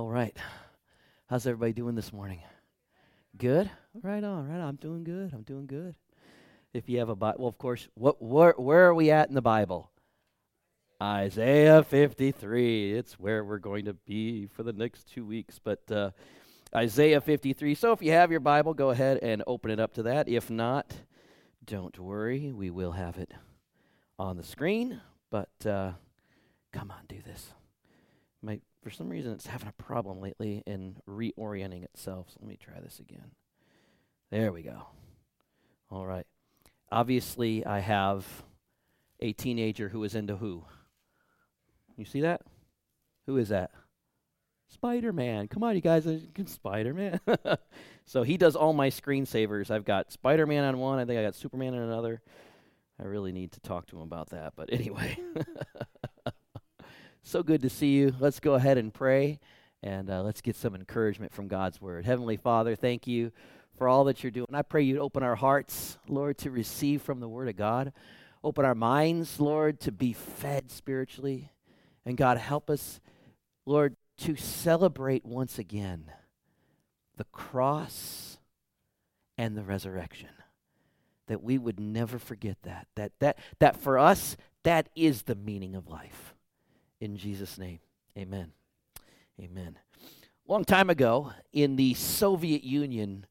All right. How's everybody doing this morning? Good? Right on, right on. I'm doing good. I'm doing good. If you have a Bible, well, of course, what, where, where are we at in the Bible? Isaiah 53. It's where we're going to be for the next two weeks. But uh, Isaiah 53. So if you have your Bible, go ahead and open it up to that. If not, don't worry. We will have it on the screen. But uh, come on, do this. My, for some reason, it's having a problem lately in reorienting itself. So let me try this again. There we go. All right. Obviously, I have a teenager who is into who? You see that? Who is that? Spider Man. Come on, you guys. Spider Man. so he does all my screensavers. I've got Spider Man on one. I think I got Superman on another. I really need to talk to him about that. But anyway. so good to see you. Let's go ahead and pray and uh, let's get some encouragement from God's word. Heavenly Father, thank you for all that you're doing. I pray you'd open our hearts, Lord, to receive from the word of God. Open our minds, Lord, to be fed spiritually. And God, help us, Lord, to celebrate once again the cross and the resurrection. That we would never forget that. That that that for us, that is the meaning of life. In Jesus' name. Amen. Amen. Long time ago in the Soviet Union,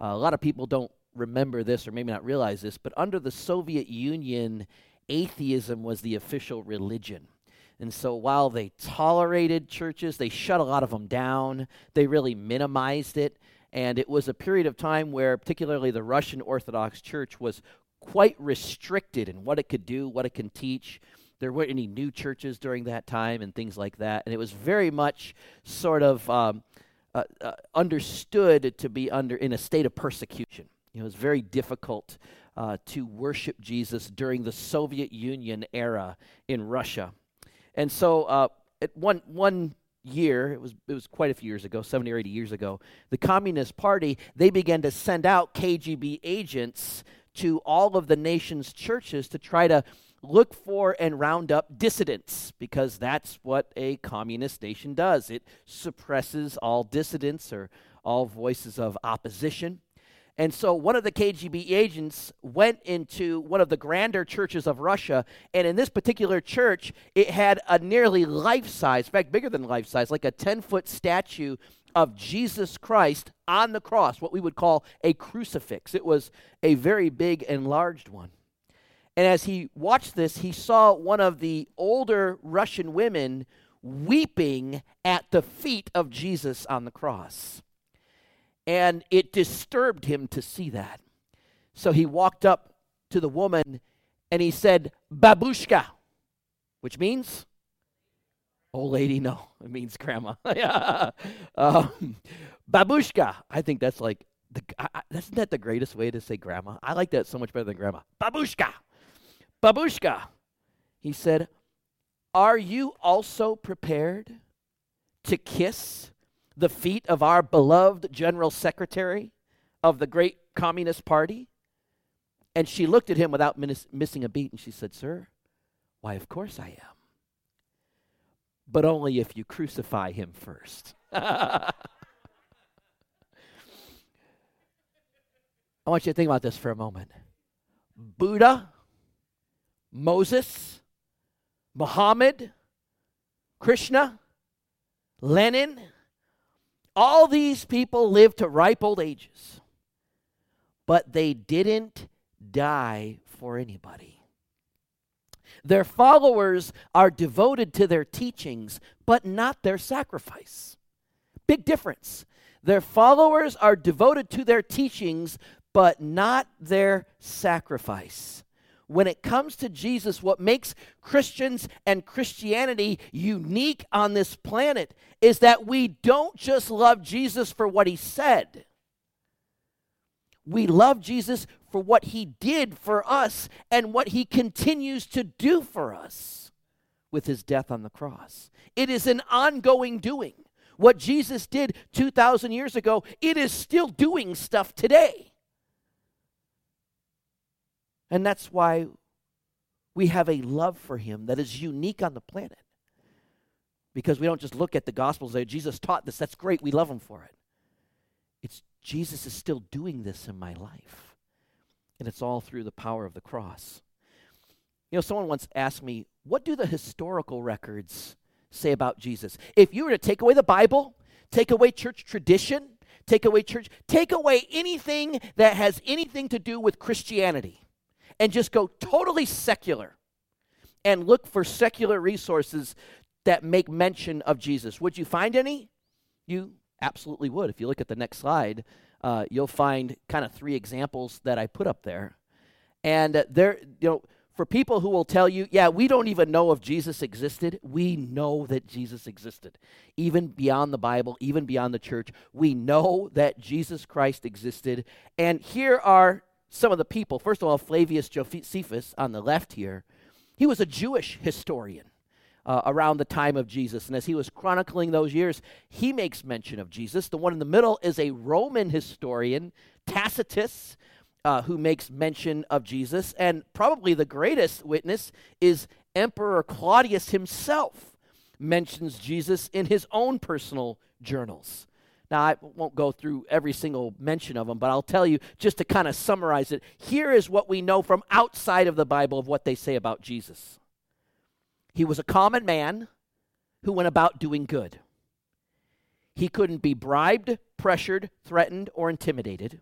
uh, a lot of people don't remember this or maybe not realize this, but under the Soviet Union, atheism was the official religion. And so while they tolerated churches, they shut a lot of them down. They really minimized it. And it was a period of time where, particularly the Russian Orthodox Church, was quite restricted in what it could do, what it can teach. There weren't any new churches during that time and things like that. And it was very much sort of um, uh, uh, understood to be under in a state of persecution. You know, it was very difficult uh, to worship Jesus during the Soviet Union era in Russia. And so, uh, at one one year, it was it was quite a few years ago, seventy or eighty years ago, the Communist Party they began to send out KGB agents to all of the nation's churches to try to look for and round up dissidents because that's what a communist nation does. It suppresses all dissidents or all voices of opposition. And so one of the KGB agents went into one of the grander churches of Russia. And in this particular church, it had a nearly life size, in fact, bigger than life size, like a 10 foot statue of Jesus Christ on the cross, what we would call a crucifix. It was a very big, enlarged one. And as he watched this, he saw one of the older Russian women weeping at the feet of Jesus on the cross. And it disturbed him to see that. So he walked up to the woman and he said, Babushka, which means old lady. No, it means grandma. um, babushka. I think that's like, the, isn't that the greatest way to say grandma? I like that so much better than grandma. Babushka. Babushka. He said, Are you also prepared to kiss the feet of our beloved General Secretary of the great Communist Party? And she looked at him without miss, missing a beat and she said, Sir, why, of course I am. But only if you crucify him first. I want you to think about this for a moment. Buddha, Moses, Muhammad, Krishna, Lenin, all these people lived to ripe old ages, but they didn't die for anybody. Their followers are devoted to their teachings, but not their sacrifice. Big difference. Their followers are devoted to their teachings, but not their sacrifice when it comes to Jesus, what makes Christians and Christianity unique on this planet is that we don't just love Jesus for what he said. We love Jesus for what he did for us and what he continues to do for us with his death on the cross. It is an ongoing doing. What Jesus did 2,000 years ago, it is still doing stuff today. And that's why we have a love for him that is unique on the planet. because we don't just look at the Gospels say, Jesus taught this. That's great. We love him for it. It's Jesus is still doing this in my life. And it's all through the power of the cross. You know, someone once asked me, what do the historical records say about Jesus? If you were to take away the Bible, take away church tradition, take away church, take away anything that has anything to do with Christianity, and just go totally secular and look for secular resources that make mention of Jesus, would you find any? You absolutely would. If you look at the next slide, uh, you'll find kind of three examples that I put up there. And uh, there, you know, for people who will tell you, yeah, we don't even know if Jesus existed, we know that Jesus existed. Even beyond the Bible, even beyond the church, we know that Jesus Christ existed. And here are some of the people. First of all, Flavius Josephus on the left here. He was a Jewish historian. Uh, around the time of Jesus. And as he was chronicling those years, he makes mention of Jesus. The one in the middle is a Roman historian, Tacitus, uh, who makes mention of Jesus. And probably the greatest witness is Emperor Claudius himself, mentions Jesus in his own personal journals. Now, I won't go through every single mention of them, but I'll tell you, just to kind of summarize it, here is what we know from outside of the Bible of what they say about Jesus. He was a common man who went about doing good. He couldn't be bribed, pressured, threatened, or intimidated.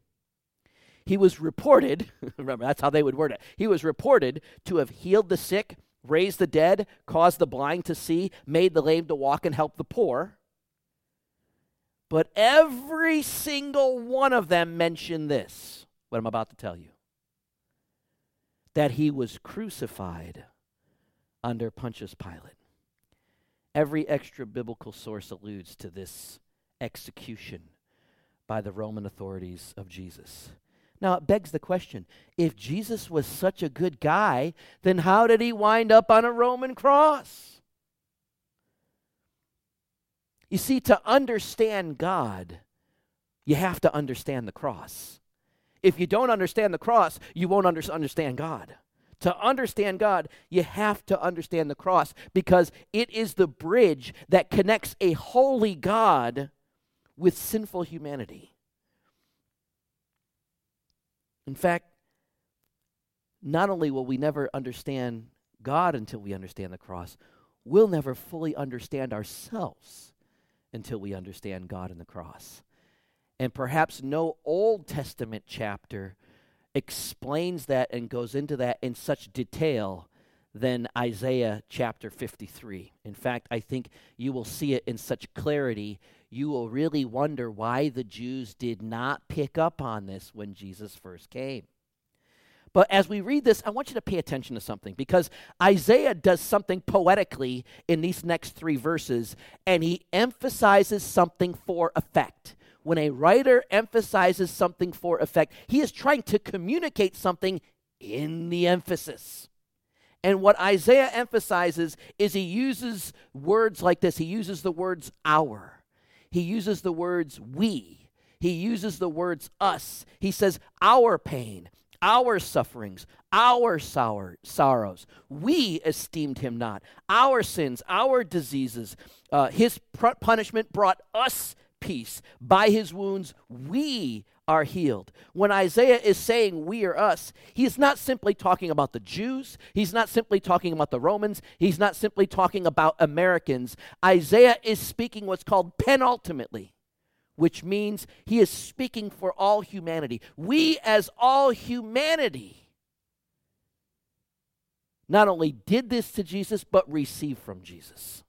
He was reported, remember, that's how they would word it. He was reported to have healed the sick, raised the dead, caused the blind to see, made the lame to walk, and helped the poor. But every single one of them mentioned this, what I'm about to tell you that he was crucified under Pontius Pilate. Every extra biblical source alludes to this execution by the Roman authorities of Jesus. Now, it begs the question if Jesus was such a good guy, then how did he wind up on a Roman cross? You see, to understand God, you have to understand the cross. If you don't understand the cross, you won't under- understand God. To understand God, you have to understand the cross because it is the bridge that connects a holy God with sinful humanity. In fact, not only will we never understand God until we understand the cross, we'll never fully understand ourselves until we understand God and the cross. And perhaps no Old Testament chapter explains that and goes into that in such detail than Isaiah chapter 53. In fact, I think you will see it in such clarity, you will really wonder why the Jews did not pick up on this when Jesus first came. But as we read this, I want you to pay attention to something because Isaiah does something poetically in these next three verses, and he emphasizes something for effect. When a writer emphasizes something for effect, he is trying to communicate something in the emphasis. And what Isaiah emphasizes is he uses words like this. He uses the words our, he uses the words we, he uses the words us. He says our pain, our sufferings, our sour, sorrows. We esteemed him not. Our sins, our diseases, uh, his pr- punishment brought us peace. By his wounds, we are healed. When Isaiah is saying we or us, he's not simply talking about the Jews. He's not simply talking about the Romans. He's not simply talking about Americans. Isaiah is speaking what's called penultimately, which means he is speaking for all humanity. We, as all humanity, not only did this to Jesus, but received from Jesus.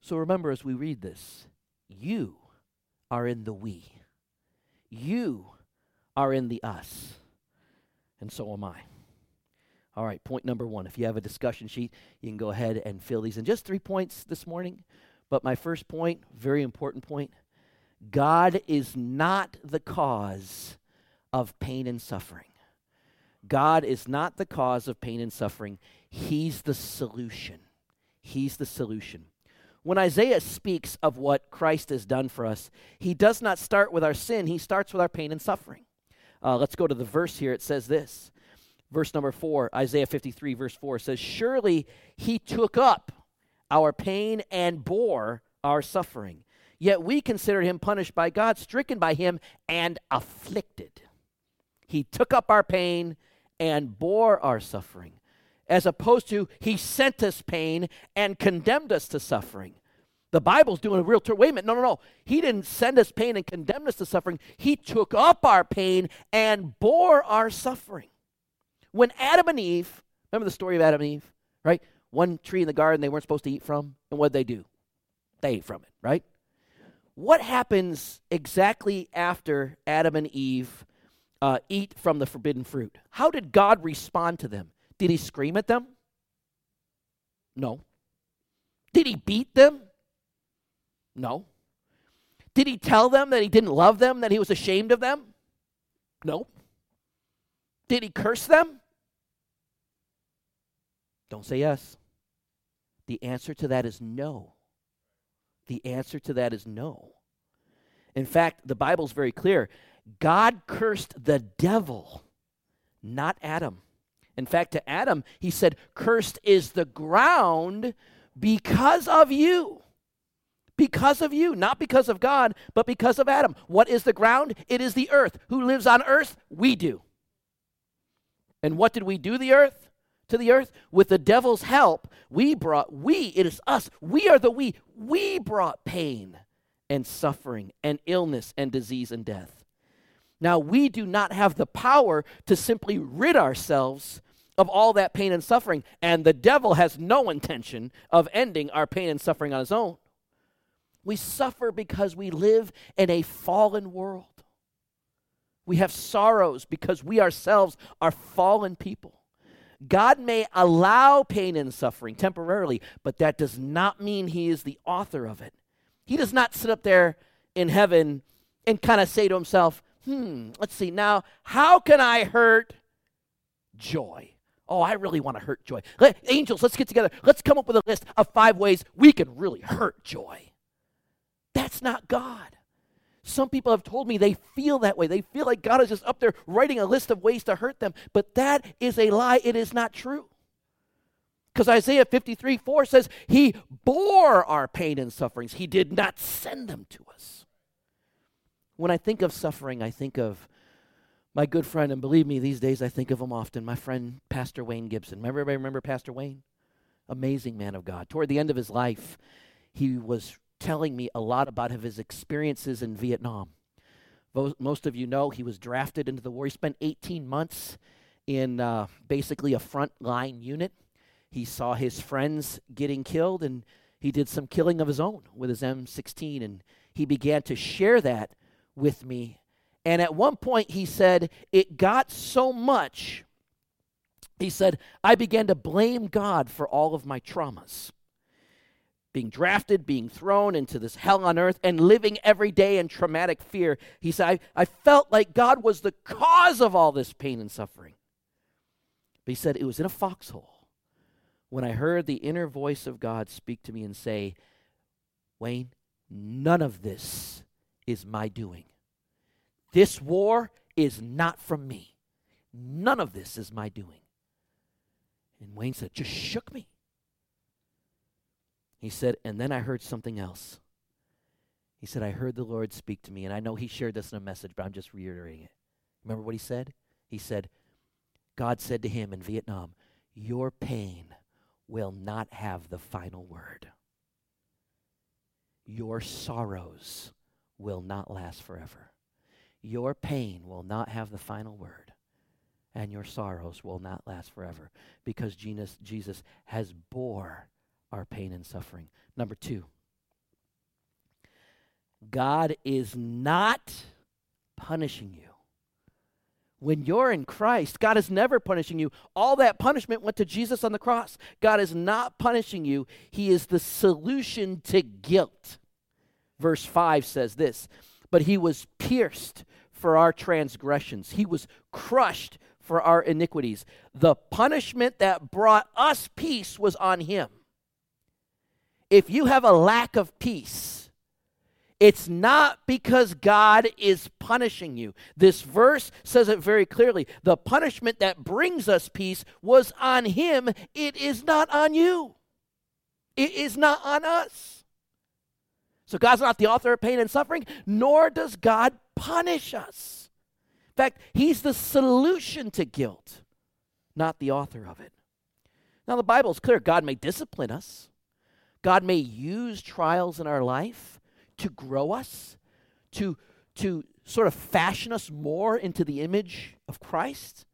So remember as we read this, you are in the we. You are in the us. And so am I. All right, point number one. If you have a discussion sheet, you can go ahead and fill these in. Just three points this morning. But my first point, very important point God is not the cause of pain and suffering. God is not the cause of pain and suffering. He's the solution. He's the solution. When Isaiah speaks of what Christ has done for us, he does not start with our sin, he starts with our pain and suffering. Uh, let's go to the verse here. It says this Verse number 4, Isaiah 53, verse 4 says, Surely he took up our pain and bore our suffering. Yet we consider him punished by God, stricken by him, and afflicted. He took up our pain and bore our suffering, as opposed to he sent us pain and condemned us to suffering. The Bible's doing a real turn. Wait a minute. No, no, no. He didn't send us pain and condemn us to suffering. He took up our pain and bore our suffering. When Adam and Eve, remember the story of Adam and Eve, right? One tree in the garden they weren't supposed to eat from. And what did they do? They ate from it, right? What happens exactly after Adam and Eve uh, eat from the forbidden fruit? How did God respond to them? Did he scream at them? No. Did he beat them? No. Did he tell them that he didn't love them, that he was ashamed of them? No. Did he curse them? Don't say yes. The answer to that is no. The answer to that is no. In fact, the Bible's very clear. God cursed the devil, not Adam. In fact, to Adam, he said, Cursed is the ground because of you. Because of you, not because of God, but because of Adam. What is the ground? It is the earth. Who lives on earth? We do. And what did we do the earth? To the earth? With the devil's help, we brought, we, it is us, we are the we, we brought pain and suffering and illness and disease and death. Now, we do not have the power to simply rid ourselves of all that pain and suffering, and the devil has no intention of ending our pain and suffering on his own. We suffer because we live in a fallen world. We have sorrows because we ourselves are fallen people. God may allow pain and suffering temporarily, but that does not mean He is the author of it. He does not sit up there in heaven and kind of say to himself, hmm, let's see, now, how can I hurt joy? Oh, I really want to hurt joy. Let, angels, let's get together. Let's come up with a list of five ways we can really hurt joy. That's not God. Some people have told me they feel that way. They feel like God is just up there writing a list of ways to hurt them. But that is a lie. It is not true. Because Isaiah 53 4 says, He bore our pain and sufferings, He did not send them to us. When I think of suffering, I think of my good friend, and believe me, these days I think of him often, my friend, Pastor Wayne Gibson. Remember, everybody remember Pastor Wayne? Amazing man of God. Toward the end of his life, he was telling me a lot about his experiences in Vietnam. Most of you know he was drafted into the war. He spent 18 months in uh, basically a front line unit. He saw his friends getting killed and he did some killing of his own with his M16 and he began to share that with me. And at one point he said, It got so much. He said, I began to blame God for all of my traumas being drafted, being thrown into this hell on earth, and living every day in traumatic fear. He said, I, I felt like God was the cause of all this pain and suffering. But he said, It was in a foxhole when I heard the inner voice of God speak to me and say, Wayne, none of this is my doing. This war is not from me. None of this is my doing. And Wayne said, just shook me. He said, and then I heard something else. He said, I heard the Lord speak to me, and I know he shared this in a message, but I'm just reiterating it. Remember what he said? He said, God said to him in Vietnam, Your pain will not have the final word. Your sorrows will not last forever. Your pain will not have the final word, and your sorrows will not last forever because Jesus, Jesus has bore our pain and suffering. Number two, God is not punishing you. When you're in Christ, God is never punishing you. All that punishment went to Jesus on the cross. God is not punishing you, He is the solution to guilt. Verse 5 says this But He was pierced for our transgressions, He was crushed for our iniquities. The punishment that brought us peace was on Him if you have a lack of peace, It's not because God is punishing you. This verse says it very clearly. The punishment that brings us peace was on Him, it is not on you. It is not on us. So God's not the author of pain and suffering, nor does God punish us. In fact, He's the solution to guilt, not the author of it. Now, the Bible is clear God may discipline us, God may use trials in our life to grow us, to, to sort of fashion us more into the image of Christ.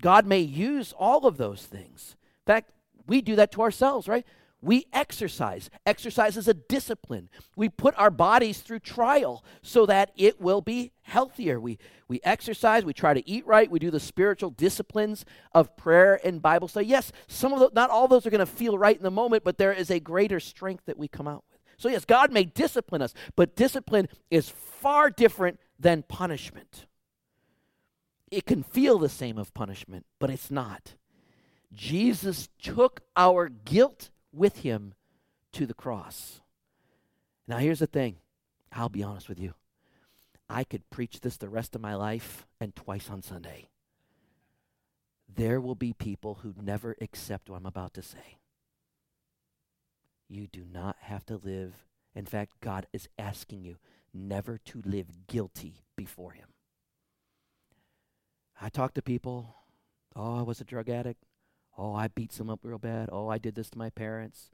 God may use all of those things. In fact, we do that to ourselves, right? We exercise. Exercise is a discipline. We put our bodies through trial so that it will be healthier. We, we exercise, we try to eat right, we do the spiritual disciplines of prayer and Bible study. Yes, some of those, not all of those are going to feel right in the moment, but there is a greater strength that we come out with. So, yes, God may discipline us, but discipline is far different than punishment. It can feel the same of punishment, but it's not. Jesus took our guilt with him to the cross. Now, here's the thing I'll be honest with you. I could preach this the rest of my life and twice on Sunday. There will be people who never accept what I'm about to say. You do not have to live. In fact, God is asking you never to live guilty before Him. I talk to people, oh, I was a drug addict. Oh, I beat some up real bad. Oh, I did this to my parents.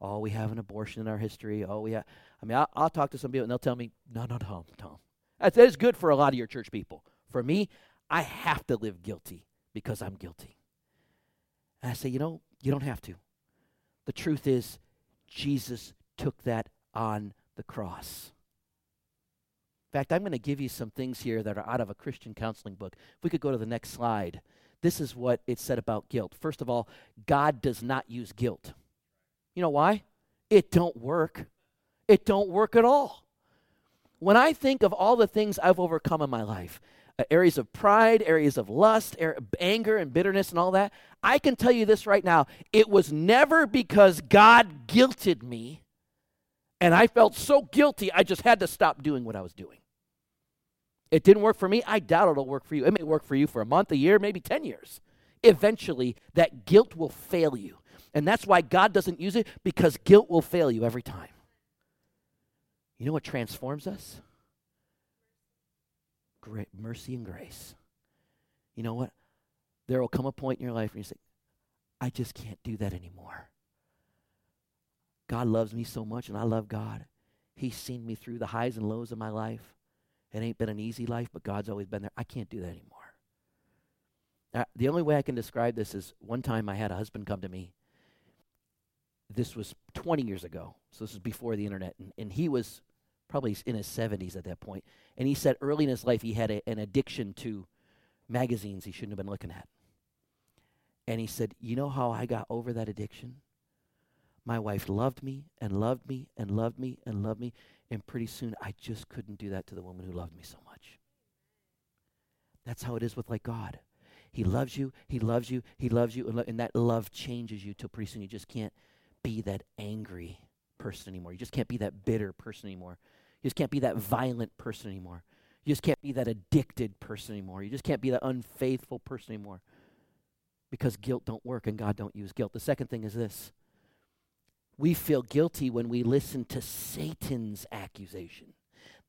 Oh, we have an abortion in our history. Oh, have. I mean, I'll, I'll talk to some people and they'll tell me, no, no, no, no. That is good for a lot of your church people. For me, I have to live guilty because I'm guilty. And I say, you know, you don't have to. The truth is, Jesus took that on the cross. In fact, I'm going to give you some things here that are out of a Christian counseling book. If we could go to the next slide. This is what it said about guilt. First of all, God does not use guilt. You know why? It don't work. It don't work at all. When I think of all the things I've overcome in my life, uh, areas of pride, areas of lust, er, anger and bitterness and all that, I can tell you this right now. It was never because God guilted me and I felt so guilty I just had to stop doing what I was doing. It didn't work for me. I doubt it'll work for you. It may work for you for a month, a year, maybe 10 years. Eventually, that guilt will fail you. And that's why God doesn't use it because guilt will fail you every time. You know what transforms us? Great mercy and grace. You know what? There will come a point in your life where you say, I just can't do that anymore. God loves me so much, and I love God. He's seen me through the highs and lows of my life. It ain't been an easy life, but God's always been there. I can't do that anymore. Now, the only way I can describe this is one time I had a husband come to me. This was 20 years ago, so this was before the internet, and, and he was probably in his 70s at that point. And he said early in his life he had a, an addiction to magazines he shouldn't have been looking at. And he said, You know how I got over that addiction? My wife loved me and loved me and loved me and loved me. And pretty soon, I just couldn't do that to the woman who loved me so much. That's how it is with like God. He loves you, He loves you, He loves you, and, lo- and that love changes you till pretty soon you just can't be that angry person anymore. You just can't be that bitter person anymore. You just can't be that violent person anymore. You just can't be that addicted person anymore. You just can't be that unfaithful person anymore. Because guilt don't work and God don't use guilt. The second thing is this we feel guilty when we listen to Satan's accusation.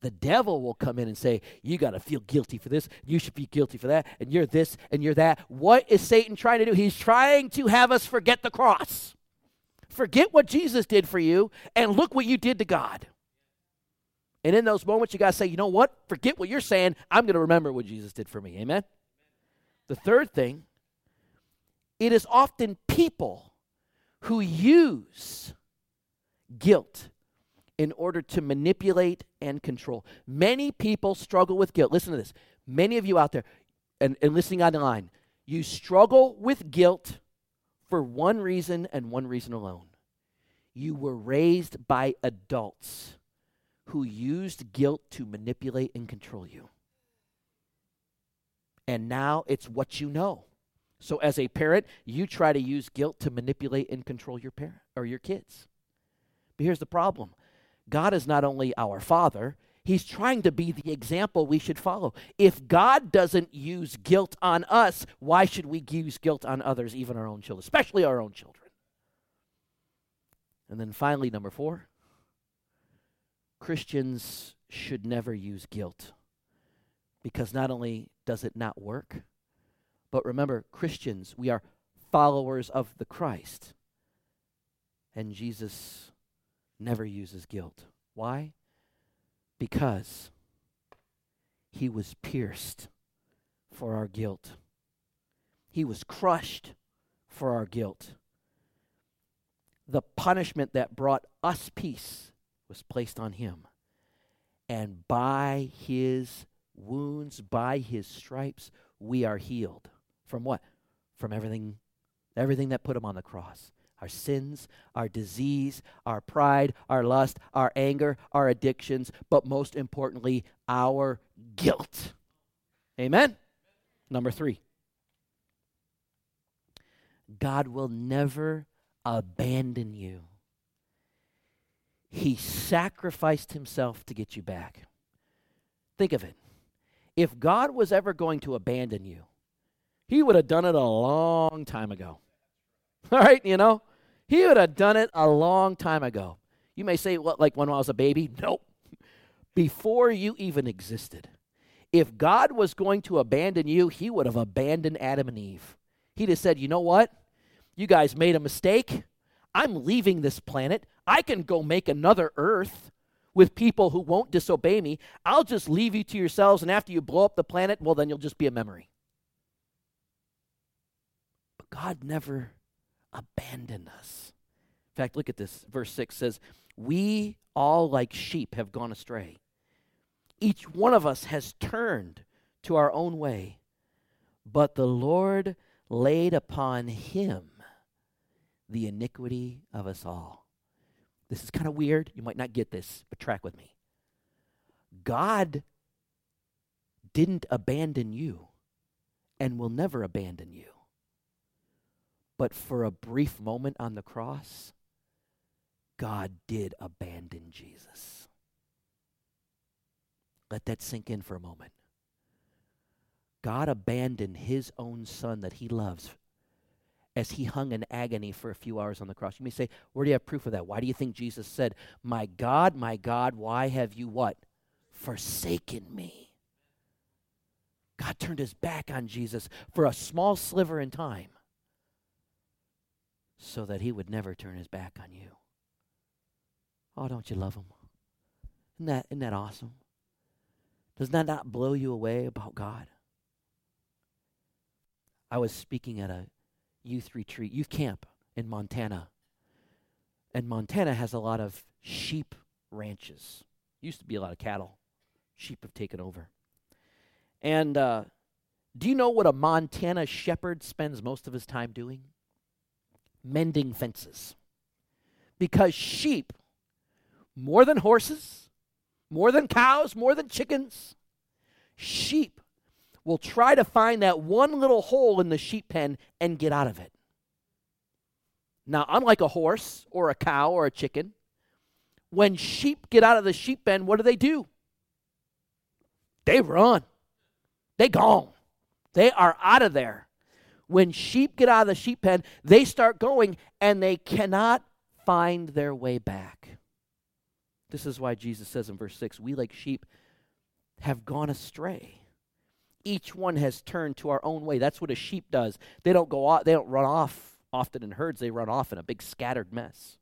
The devil will come in and say, You got to feel guilty for this. You should be guilty for that. And you're this and you're that. What is Satan trying to do? He's trying to have us forget the cross. Forget what Jesus did for you and look what you did to God. And in those moments, you got to say, You know what? Forget what you're saying. I'm going to remember what Jesus did for me. Amen? The third thing, it is often people who use guilt in order to manipulate and control. Many people struggle with guilt. Listen to this. Many of you out there and, and listening on the line, you struggle with guilt for one reason and one reason alone. You were raised by adults who used guilt to manipulate and control you. And now it's what you know. So as a parent, you try to use guilt to manipulate and control your parent or your kids. But here's the problem. God is not only our Father, He's trying to be the example we should follow. If God doesn't use guilt on us, why should we use guilt on others, even our own children, especially our own children? And then finally, number four Christians should never use guilt because not only does it not work, but remember, Christians, we are followers of the Christ. And Jesus never uses guilt. Why? Because he was pierced for our guilt, he was crushed for our guilt. The punishment that brought us peace was placed on him. And by his wounds, by his stripes, we are healed. From what? From everything, everything that put him on the cross our sins, our disease, our pride, our lust, our anger, our addictions, but most importantly, our guilt. Amen? Number three God will never abandon you. He sacrificed himself to get you back. Think of it. If God was ever going to abandon you, he would have done it a long time ago. All right, you know? He would have done it a long time ago. You may say, what, like when I was a baby? Nope. Before you even existed. If God was going to abandon you, he would have abandoned Adam and Eve. He'd have said, you know what? You guys made a mistake. I'm leaving this planet. I can go make another earth with people who won't disobey me. I'll just leave you to yourselves, and after you blow up the planet, well, then you'll just be a memory. God never abandoned us. In fact, look at this. Verse 6 says, We all like sheep have gone astray. Each one of us has turned to our own way, but the Lord laid upon him the iniquity of us all. This is kind of weird. You might not get this, but track with me. God didn't abandon you and will never abandon you. But for a brief moment on the cross, God did abandon Jesus. Let that sink in for a moment. God abandoned his own son that he loves as he hung in agony for a few hours on the cross. You may say, where do you have proof of that? Why do you think Jesus said, My God, my God, why have you what? Forsaken me. God turned his back on Jesus for a small sliver in time so that he would never turn his back on you. Oh, don't you love him? Isn't that, isn't that awesome? Does that not blow you away about God? I was speaking at a youth retreat, youth camp in Montana. And Montana has a lot of sheep ranches. Used to be a lot of cattle. Sheep have taken over. And uh, do you know what a Montana shepherd spends most of his time doing? Mending fences. Because sheep, more than horses, more than cows, more than chickens, sheep will try to find that one little hole in the sheep pen and get out of it. Now, unlike a horse or a cow or a chicken, when sheep get out of the sheep pen, what do they do? They run. They gone. They are out of there when sheep get out of the sheep pen, they start going and they cannot find their way back. This is why Jesus says in verse 6 we, like sheep, have gone astray. Each one has turned to our own way. That's what a sheep does. They don't go off, they don't run off often in herds, they run off in a big scattered mess.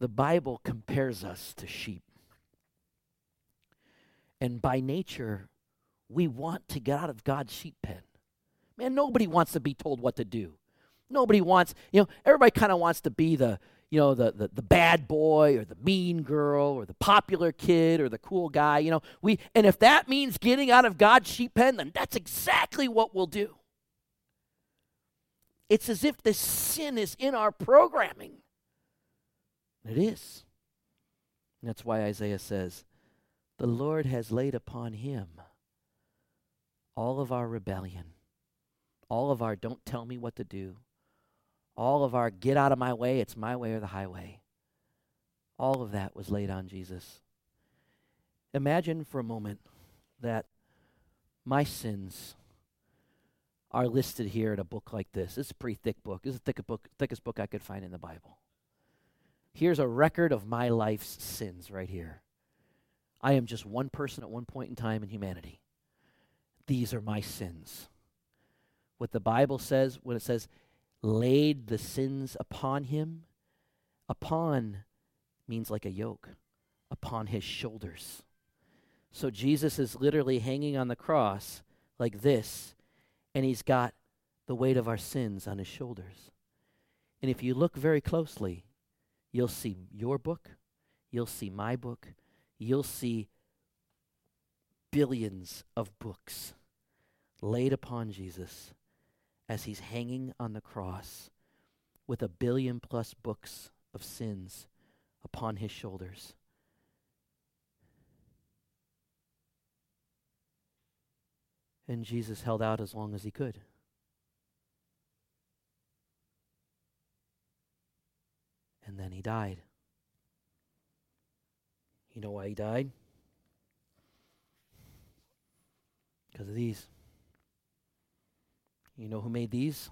The Bible compares us to sheep. And by nature, we want to get out of God's sheep pen. Man, nobody wants to be told what to do. Nobody wants, you know, everybody kind of wants to be the, you know, the, the, the bad boy or the mean girl or the popular kid or the cool guy, you know. We and if that means getting out of God's sheep pen, then that's exactly what we'll do. It's as if this sin is in our programming. It is. And that's why Isaiah says, The Lord has laid upon him all of our rebellion, all of our don't tell me what to do, all of our get out of my way, it's my way or the highway. All of that was laid on Jesus. Imagine for a moment that my sins are listed here in a book like this. It's a pretty thick book. Is the thickest book, thickest book I could find in the Bible. Here's a record of my life's sins right here. I am just one person at one point in time in humanity. These are my sins. What the Bible says when it says, laid the sins upon him, upon means like a yoke, upon his shoulders. So Jesus is literally hanging on the cross like this, and he's got the weight of our sins on his shoulders. And if you look very closely, you'll see your book, you'll see my book, you'll see billions of books laid upon Jesus as he's hanging on the cross with a billion plus books of sins upon his shoulders. And Jesus held out as long as he could. And then he died. You know why he died? Because of these. You know who made these?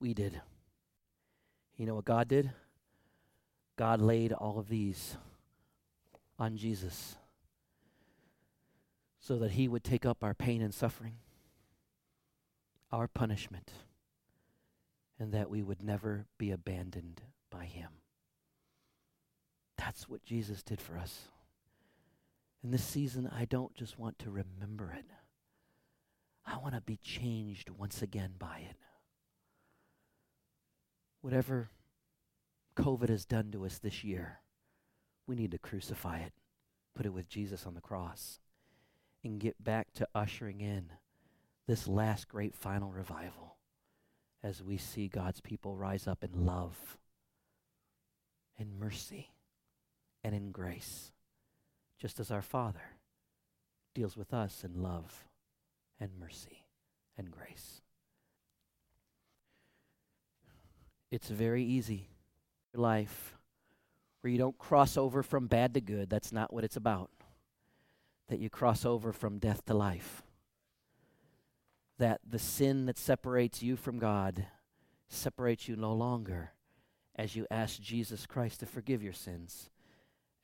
We did. You know what God did? God laid all of these on Jesus so that he would take up our pain and suffering, our punishment, and that we would never be abandoned by him. That's what Jesus did for us. In this season, I don't just want to remember it. I want to be changed once again by it. Whatever COVID has done to us this year, we need to crucify it, put it with Jesus on the cross and get back to ushering in this last great final revival as we see God's people rise up in love, in mercy, and in grace, just as our Father deals with us in love and mercy and grace. It's very easy life where you don't cross over from bad to good. That's not what it's about that you cross over from death to life. That the sin that separates you from God separates you no longer as you ask Jesus Christ to forgive your sins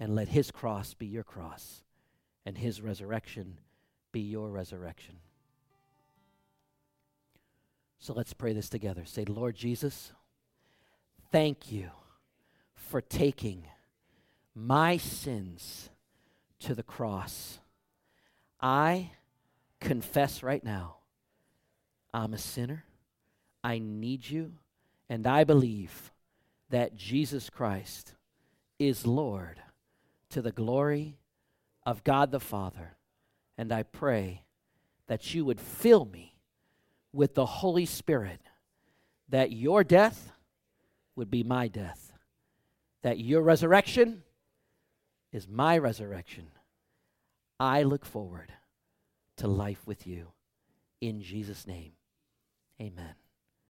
and let his cross be your cross and his resurrection be your resurrection. So let's pray this together. Say, Lord Jesus, thank you for taking my sins to the cross I confess right now I'm a sinner. I need you. And I believe that Jesus Christ is Lord to the glory of God the Father. And I pray that you would fill me with the Holy Spirit, that your death would be my death, that your resurrection is my resurrection I look forward to life with you. In Jesus' name, amen.